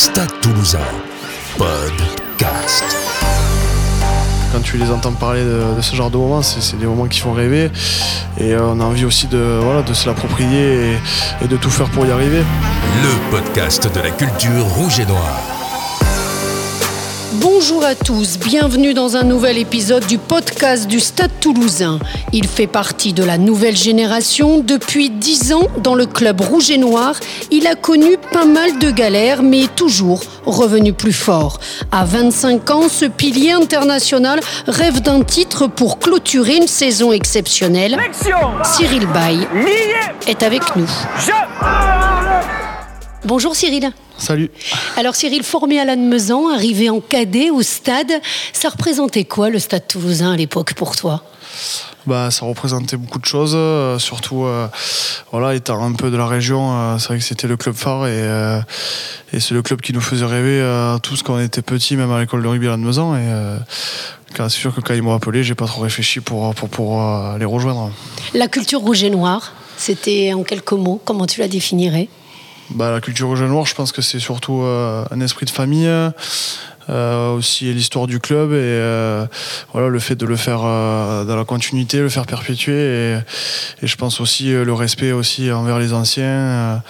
Stade Toulousain, podcast. Quand tu les entends parler de, de ce genre de moments, c'est c'est des moments qui font rêver. Et euh, on a envie aussi de, voilà, de se l'approprier et, et de tout faire pour y arriver. Le podcast de la culture rouge et noire. Bonjour à tous, bienvenue dans un nouvel épisode du podcast du Stade toulousain. Il fait partie de la nouvelle génération. Depuis 10 ans dans le club rouge et noir, il a connu pas mal de galères, mais toujours revenu plus fort. À 25 ans, ce pilier international rêve d'un titre pour clôturer une saison exceptionnelle. Cyril Bay est avec nous. Bonjour Cyril. Salut. Alors Cyril, formé à Lannemezan, arrivé en cadet au stade, ça représentait quoi le stade toulousain à l'époque pour toi? Bah, ça représentait beaucoup de choses, euh, surtout euh, voilà, étant un peu de la région, euh, c'est vrai que c'était le club phare et, et c'est le club qui nous faisait rêver à tous quand on était petits, même à l'école de rugby à Lannemezan. Et c'est sûr que quand ils m'ont appelé, j'ai pas trop réfléchi pour, pour, pour les rejoindre. La culture rouge et noire, c'était en quelques mots, comment tu la définirais? Bah, la culture rouge et noire, je pense que c'est surtout euh, un esprit de famille, euh, aussi l'histoire du club et euh, voilà, le fait de le faire dans la continuité, le faire perpétuer. Et, et je pense aussi le respect aussi envers les anciens.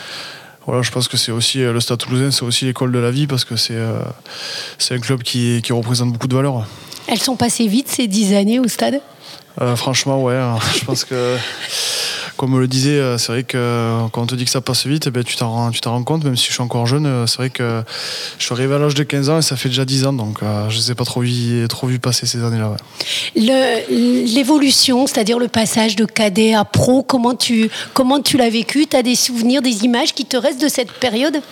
voilà, je pense que c'est aussi le Stade Toulousain, c'est aussi l'école de la vie parce que c'est c'est un club qui, qui représente beaucoup de valeurs. Elles sont passées vite ces dix années au stade? Franchement, ouais, hein, je pense que, comme on le disait, euh, c'est vrai que euh, quand on te dit que ça passe vite, eh ben, tu t'en rends, tu t'en rends compte, même si je suis encore jeune. euh, C'est vrai que je suis arrivé à l'âge de 15 ans et ça fait déjà 10 ans, donc je ne les ai pas trop vu, trop vu passer ces années-là. ouais. L'évolution, c'est-à-dire le passage de cadet à pro, comment tu, comment tu l'as vécu? Tu as des souvenirs, des images qui te restent de cette période?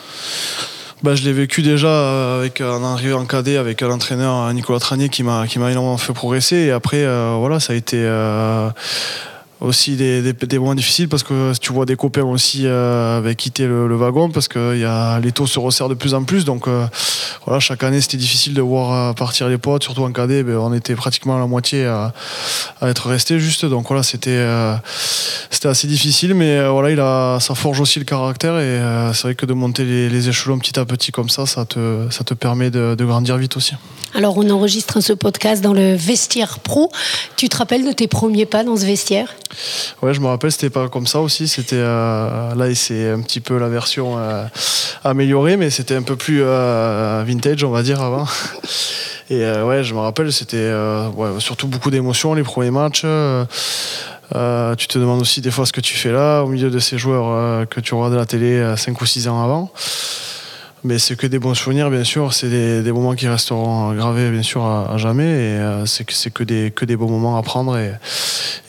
Bah, je l'ai vécu déjà avec un arrivé en cadet avec un entraîneur euh, Nicolas Tranier qui m'a qui m'a énormément fait progresser et après euh, voilà ça a été euh, aussi des, des, moments difficiles parce que tu vois des copains aussi euh, avec quitter le, wagon parce que y a, les taux se resserrent de plus en plus. Donc euh, voilà chaque année c'était difficile de voir euh, partir les potes surtout en cadet. Ben, on était pratiquement à la moitié à, être resté juste. Donc voilà c'était euh, assez difficile. Mais voilà il a ça forge aussi le caractère. Et c'est vrai que de monter les, échelons petit à petit comme ça ça te ça te permet de, de grandir vite aussi. Alors on enregistre ce podcast dans le vestiaire pro. Tu te rappelles de tes premiers pas dans ce vestiaire? Ouais, je me rappelle, c'était pas comme ça aussi. C'était euh, là, c'est un petit peu la version euh, améliorée, mais c'était un peu plus euh, vintage, on va dire avant. Et euh, ouais, je me rappelle, c'était surtout beaucoup d'émotions les premiers matchs. tu te demandes aussi des fois ce que tu fais là, au milieu de ces joueurs que tu regardes à la télé 5 ou 6 ans avant. Mais c'est que des bons souvenirs, bien sûr. C'est des, des moments qui resteront gravés, bien sûr, à, à jamais. Et euh, c'est que, c'est que, des, que des bons moments à prendre et,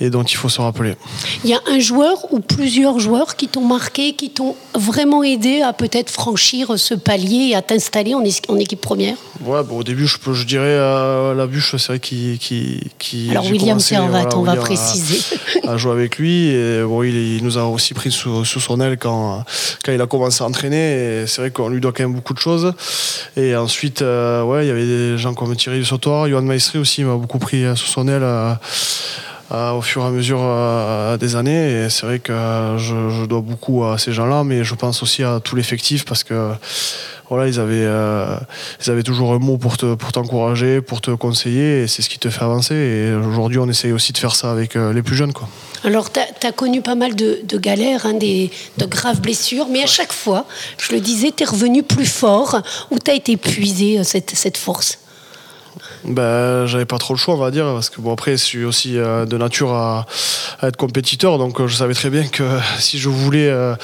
et dont il faut se rappeler. Il y a un joueur ou plusieurs joueurs qui t'ont marqué, qui t'ont vraiment aidé à peut-être franchir ce palier et à t'installer en, en équipe première? Ouais, bon, au début, je, peux- je dirais euh, la bûche, c'est vrai qui, qui, qui Alors William Servat, voilà, on va William préciser. A, joué avec lui et bon, il, il nous a aussi pris sous, sous son aile quand, quand il a commencé à entraîner. C'est vrai qu'on lui doit beaucoup de choses. Et ensuite, euh, ouais, il y avait des gens comme Thierry Sautoir, Johan Maestri aussi m'a beaucoup pris euh, sous son aile. euh, au fur et à mesure des années. Et c'est vrai que je, je dois beaucoup à ces gens-là, mais je pense aussi à tout l'effectif parce que voilà, ils avaient, euh, ils avaient toujours un mot pour te, pour t'encourager, pour te conseiller, et c'est ce qui te fait avancer. Et aujourd'hui, on essaye aussi de faire ça avec euh, les plus jeunes, quoi. Alors, tu as, connu pas mal de, de galères, hein, des, de graves blessures, mais à chaque fois, je le disais, tu es revenu plus fort, ou tu as été épuisé euh, cette, cette force? Ben, j'avais pas trop le choix, on va dire, parce que bon, après, je suis aussi euh, de nature à, à être compétiteur, donc euh, je savais très bien que si je voulais euh,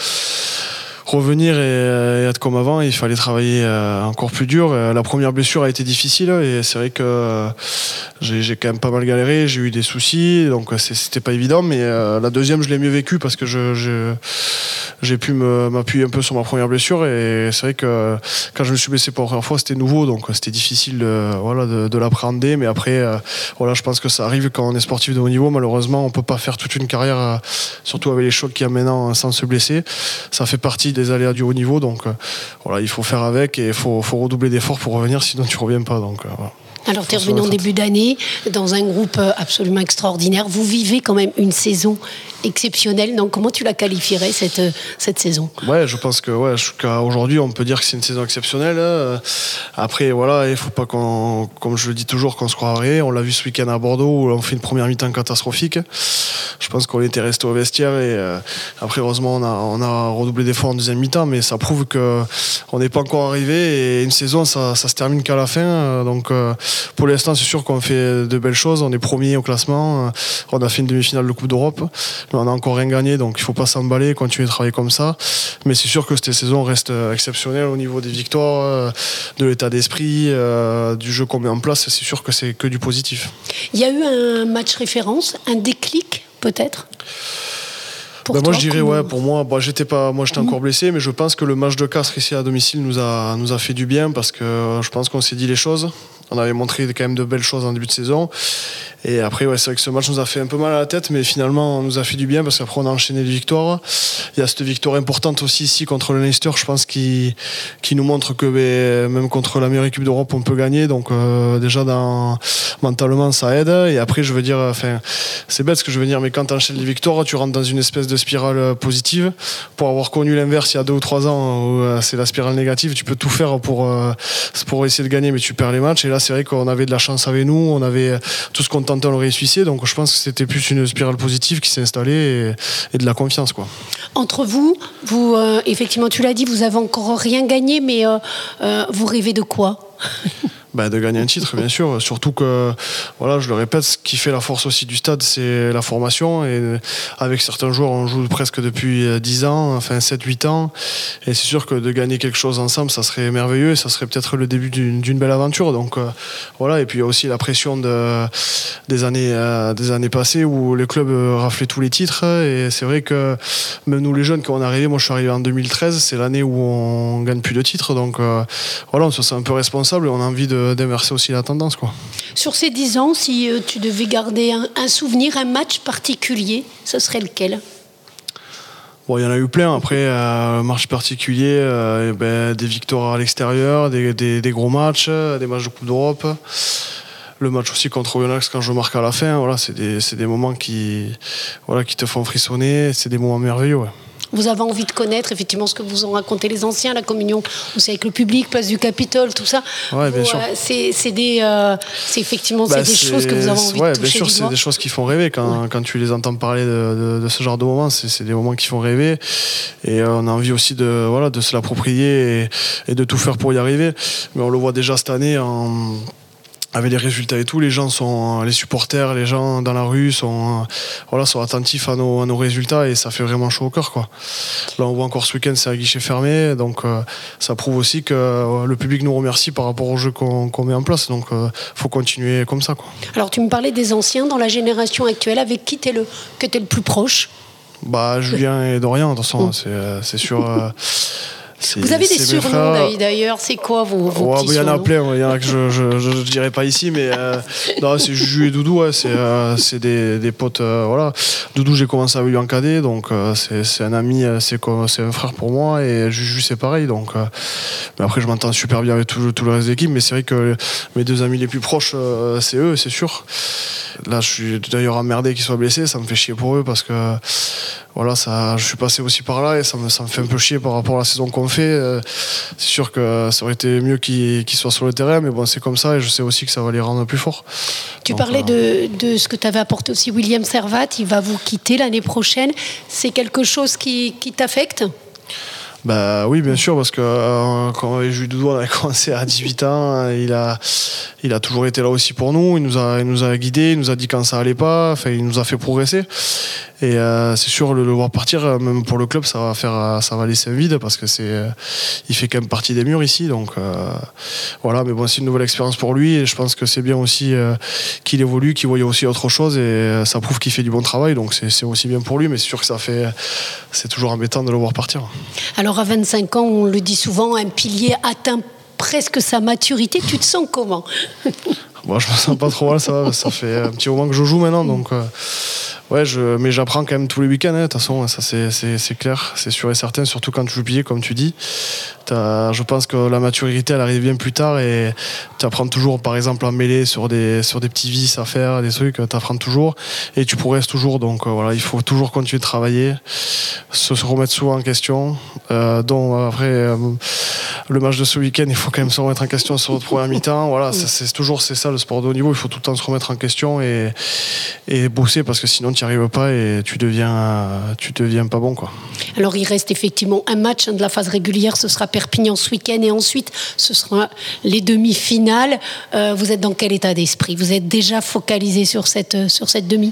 revenir et, euh, et être comme avant, il fallait travailler euh, encore plus dur. Euh, La première blessure a été difficile et c'est vrai que j'ai quand même pas mal galéré, j'ai eu des soucis, donc c'était pas évident, mais la deuxième, je l'ai mieux vécu parce que je, je- j'ai pu m'appuyer un peu sur ma première blessure et c'est vrai que quand je me suis blessé pour la première fois, c'était nouveau, donc c'était difficile de, voilà, de, de l'appréhender, mais après, euh, voilà, je pense que ça arrive quand on est sportif de haut niveau. Malheureusement, on peut pas faire toute une carrière, euh, surtout avec les chocs qu'il y a maintenant, euh, sans se blesser. Ça fait partie des aléas du haut niveau, donc euh, voilà, il faut faire avec et il faut, faut redoubler d'efforts pour revenir, sinon tu reviens pas. Donc. Alors, tu es revenu en début d'année dans un groupe euh, absolument extraordinaire. Vous vivez quand même une saison exceptionnelle. Donc, comment tu la qualifierais cette, euh, cette saison? Ouais, je pense que ouais, aujourd'hui, on peut dire que c'est une saison exceptionnelle. Hein. Après, voilà, il faut pas qu'on, comme je le dis toujours, qu'on se croirait. On l'a vu ce week-end à Bordeaux où on fait une première mi-temps catastrophique. Je pense qu'on était resté au vestiaire et euh, après, heureusement, on a, on a redoublé d'efforts en deuxième mi-temps, mais ça prouve qu'on n'est pas encore arrivé et une saison, ça, ça se termine qu'à la fin. Donc, pour l'instant, c'est sûr qu'on fait de belles choses. On est premier au classement. On a fait une demi-finale de Coupe d'Europe. Mais on n'a encore rien gagné, donc il ne faut pas s'emballer, continuer de travailler comme ça. Mais c'est sûr que cette saison reste exceptionnelle au niveau des victoires, euh, de l'état d'esprit, euh, du jeu qu'on met en place. C'est sûr que c'est que du positif. Il y a eu un match référence, un déclic peut-être? Ben moi je dirais ouais pour moi bah, j'étais pas moi j'étais encore blessé mais je pense que le match de Castres ici à domicile nous a nous a fait du bien parce que je pense qu'on s'est dit les choses on avait montré quand même de belles choses en début de saison. Et après, ouais, c'est vrai que ce match nous a fait un peu mal à la tête, mais finalement, on nous a fait du bien parce qu'après, on a enchaîné les victoires. Il y a cette victoire importante aussi ici contre le Leicester, je pense, qui, nous montre que ben, même contre la meilleure équipe d'Europe, on peut gagner. Donc, euh, déjà, mentalement, ça aide. Et après, je veux dire, enfin, c'est bête ce que je veux dire, mais quand tu enchaînes les victoires, tu rentres dans une espèce de spirale positive. Pour avoir connu l'inverse il y a deux ou trois ans, euh, c'est la spirale négative, tu peux tout faire pour, euh, pour essayer de gagner, mais tu perds les matchs. Et là, c'est vrai qu'on avait de la chance avec nous, on avait tout ce qu'on on le réussissait. Donc je pense que c'était plus une spirale positive qui s'est installée et, de la confiance. Quoi. Entre vous, vous euh, effectivement, tu l'as dit, vous avez encore rien gagné, mais euh, euh, vous rêvez de quoi? Bah, de gagner un titre, bien sûr. Surtout que, voilà, je le répète, ce qui fait la force aussi du stade, c'est la formation. Et avec certains joueurs, on joue presque depuis 10 ans, enfin 7-8 ans. Et c'est sûr que de gagner quelque chose ensemble, ça serait merveilleux ça serait peut-être le début d'une belle aventure. Donc euh, voilà, et puis il y a aussi la pression de, des, années, euh, des années passées où les clubs raflaient tous les titres. Et c'est vrai que même nous, les jeunes, quand on est moi je suis arrivé en 2013, c'est l'année où on gagne plus de titres. Donc euh, voilà, on se sent un peu responsable on a envie de d'inverser aussi la tendance. Quoi. Sur ces 10 ans, si euh, tu devais garder un, souvenir, un match particulier, ce serait lequel? Bon, il y en a eu plein. Après, euh, match particulier, euh, ben, des victoires à l'extérieur, des, gros matchs, des matchs de Coupe d'Europe. Le match aussi contre Oyonnax quand je marque à la fin. Voilà, c'est des, des, moments qui, voilà, qui te font frissonner. C'est des moments merveilleux. Vous avez envie de connaître effectivement ce que vous ont raconté les anciens, la communion aussi avec le public, place du Capitole, tout ça. Ouais, bien sûr. C'est des, euh, c'est effectivement bah, des choses que vous avez envie ouais, de toucher. Bien sûr, c'est des choses qui font rêver quand, quand tu les entends parler de, de, ce genre de moments. C'est des moments qui font rêver et euh, on a envie aussi de voilà de se l'approprier et, et, de tout faire pour y arriver. Mais on le voit déjà cette année en avec les résultats et tout, les gens sont, les supporters, les gens dans la rue sont, voilà, sont attentifs à nos, à nos résultats et ça fait vraiment chaud au cœur, quoi. Là, on voit encore ce week-end, c'est un guichet fermé, donc euh, ça prouve aussi que euh, le public nous remercie par rapport au jeu qu'on met en place, donc il euh, faut continuer comme ça, quoi. Alors, tu me parlais des anciens dans la génération actuelle, avec qui tu es le, que es le plus proche? Bah, Julien et Dorian, de toute façon, oh. c'est sûr. Vous avez des surnoms d'ailleurs, c'est quoi vos, vos Il y en a plein, il y en a que je ne dirais pas ici, mais euh, c'est Juju et Doudou, c'est euh, des, des, potes. Euh, voilà. Doudou, j'ai commencé à lui en cadet, donc c'est un ami, c'est un frère pour moi, et Juju, c'est pareil. Donc, mais après, je m'entends super bien avec tout, le reste de l'équipe, mais c'est vrai que mes deux amis les plus proches, c'est eux, c'est sûr. Là, je suis d'ailleurs emmerdé qu'ils soient blessés, ça me fait chier pour eux parce que voilà, ça, je suis passé aussi par là et ça me, ça me fait un peu chier par rapport à la saison qu'on fait. Euh, c'est sûr que ça aurait été mieux qu'ils soient sur le terrain, mais bon, c'est comme ça et je sais aussi que ça va les rendre plus forts. Tu parlais euh, de, de, ce que tu avais apporté aussi William Servat, il va vous quitter l'année prochaine. C'est quelque chose qui, qui t'affecte? Bah oui, bien sûr, parce que euh, quand Jules Doudou on a commencé à 18 ans, il a, il a toujours été là aussi pour nous. Il nous a, il nous a guidés, il nous a dit quand ça allait pas. Enfin, il nous a fait progresser. Et euh, c'est sûr, le, voir partir, euh, même pour le club, ça va faire, euh, ça va laisser un vide parce que c'est, il fait quand même partie des murs ici. Donc voilà, mais bon, c'est une nouvelle expérience pour lui et je pense que c'est bien aussi qu'il évolue, qu'il voyait aussi autre chose et ça prouve qu'il fait du bon travail. Donc c'est aussi bien pour lui, mais c'est sûr que ça fait, c'est toujours embêtant de le voir partir. Alors à 25 ans, on le dit souvent, un pilier atteint presque sa maturité. Tu te sens comment? Moi, je me sens pas trop mal, ça. Ça fait un petit moment que je joue maintenant, donc. Euh, ouais, je, mais j'apprends quand même tous les week-ends, hein, de toute façon, ça c'est clair, c'est sûr et certain, surtout quand tu joues billet, comme tu dis. Je pense que la maturité, elle arrive bien plus tard et tu apprends toujours, par exemple, en mêlée sur des, sur des petits vis à faire, des trucs, tu apprends toujours et tu progresses toujours. Donc euh, voilà, il faut toujours continuer de travailler, se remettre souvent en question. Euh, donc après, le match de ce week-end, il faut quand même se remettre en question sur notre première mi-temps. Voilà, c'est toujours c'est ça le sport de haut niveau, il faut tout le temps se remettre en question et, et bosser parce que sinon tu n'y arrives pas et tu deviens, tu deviens pas bon. Quoi. Alors il reste effectivement un match hein, de la phase régulière, ce sera Perpignan ce week-end et ensuite ce sera les demi-finales. Euh, vous êtes dans quel état d'esprit? Vous êtes déjà focalisé sur cette, sur cette demi?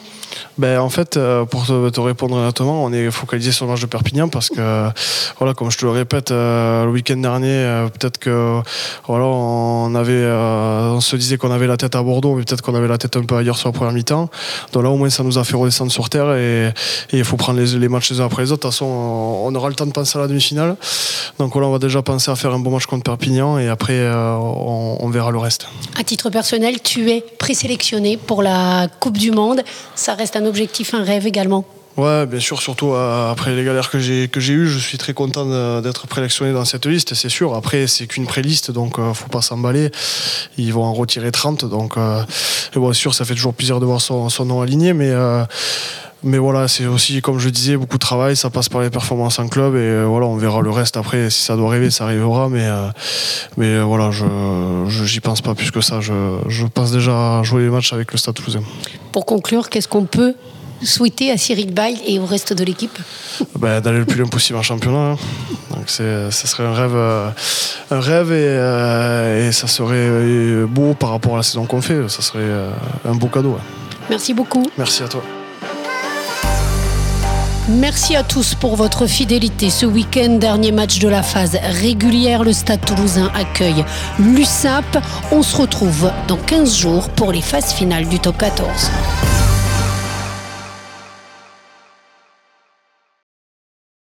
Ben, En fait, euh, pour te, répondre honnêtement, on est focalisé sur le match de Perpignan parce que, voilà, comme je te le répète, euh, le week-end dernier, peut-être que voilà, on, avait, on se disait qu'on avait la tête à Bordeaux, mais peut-être qu'on avait la tête un peu ailleurs sur la première mi-temps. Donc là, au moins, ça nous a fait redescendre sur terre et il faut prendre les, matchs les uns après les autres. De toute façon, on aura le temps de penser à la demi-finale. Donc voilà, on va déjà penser à faire un bon match contre Perpignan et après euh, on, verra le reste. À titre personnel, tu es présélectionné pour la Coupe du Monde. Ça reste un objectif, un rêve également Ouais, bien sûr, surtout euh, après les galères que j'ai que j'ai eues, je suis très content d'être présélectionné dans cette liste, c'est sûr. Après, c'est qu'une préliste, donc ne euh, faut pas s'emballer. Ils vont en retirer 30, donc sûr, ça fait toujours plaisir de voir son, nom aligné, mais voilà, c'est aussi, comme je disais, beaucoup de travail. Ça passe par les performances en club et euh, voilà, on verra le reste après. Si ça doit arriver, ça arrivera. Mais, euh, mais euh, voilà, je j'y pense pas plus que ça. Je, je pense déjà à jouer les matchs avec le Stade Toulousain. Pour conclure, qu'est-ce qu'on peut souhaiter à Cyril Bail et au reste de l'équipe ben, D'aller le plus loin possible en championnat. Hein. Donc ce serait un rêve, un rêve et, et, ça serait beau par rapport à la saison qu'on fait. Ça serait un beau cadeau. Merci beaucoup. Merci à toi. Merci à tous pour votre fidélité. Ce week-end, dernier match de la phase régulière, le Stade toulousain accueille l'USAP. On se retrouve dans 15 jours pour les phases finales du top 14.